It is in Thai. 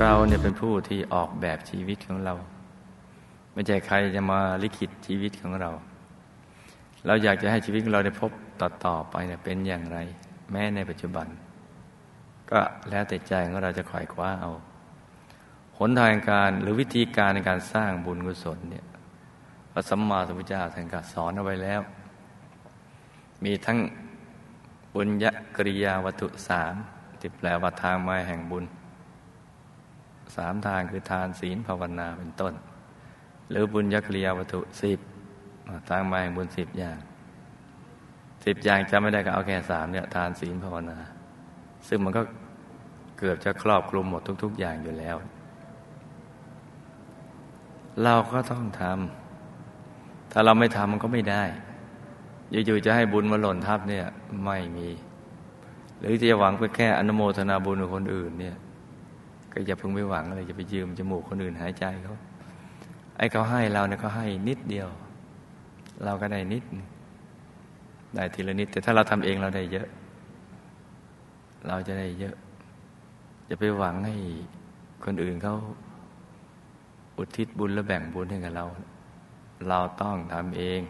เราเนี่ยเป็นผู้ที่ออกแบบชีวิตของเรา ไม่ใช่ใครจะมาลิขิตชีวิตของเรา เราอยากจะให้ชีวิตของเราได้พบต่อต่อไปเนี่ยเป็นอย่างไร แม้ในปัจจุบัน ก็แล้วแต่ใจของเราจะคอยคว้าเอาหนทางการหรือวิธีการในการสร้างบุญกุศลเนี่ยพระสัมมาสัมพุทธเจ้าท่านก็สอนเอาไว้แล้ว มีทั้งบุญญกริยาวัตถุสามที่แปลว่าทางมาแห่งบุญ สามทางคือทานศีลภาวนาเป็นต้น หรือบุญญกริยาวัตถุสิบทางมาแห่งบุญสิบอย่างสิบอย่างจำไม่ได้ก็เอาแค่สามเนี่ยทานศีลภาวนา ซึ่งมันก็เกือบจะครอบคลุมหมดทุก ๆ อย่างอยู่แล้ว เราก็ต้องทำถ้าเราไม่ทำมันก็ไม่ได้อยู่ๆจะให้บุญมาหล่นทับเนี่ยไม่มี หรือจะหวังไปแค่อนุโมทนาบุญกับคนอื่นเนี่ย ก็อย่าเพิ่งไปหวังเลยจะไปยืมจมูกคนอื่นหายใจเขาไอ้เขาให้เราเนี่ยเขาให้นิดเดียว เราก็ได้นิด ได้ทีละนิด แต่ถ้าเราทำเองเราได้เยอะ เราจะได้เยอะจะไปหวังให้คนอื่นเขาอุทิศบุญและแบ่งบุญให้กับเรา เราต้องทำเอง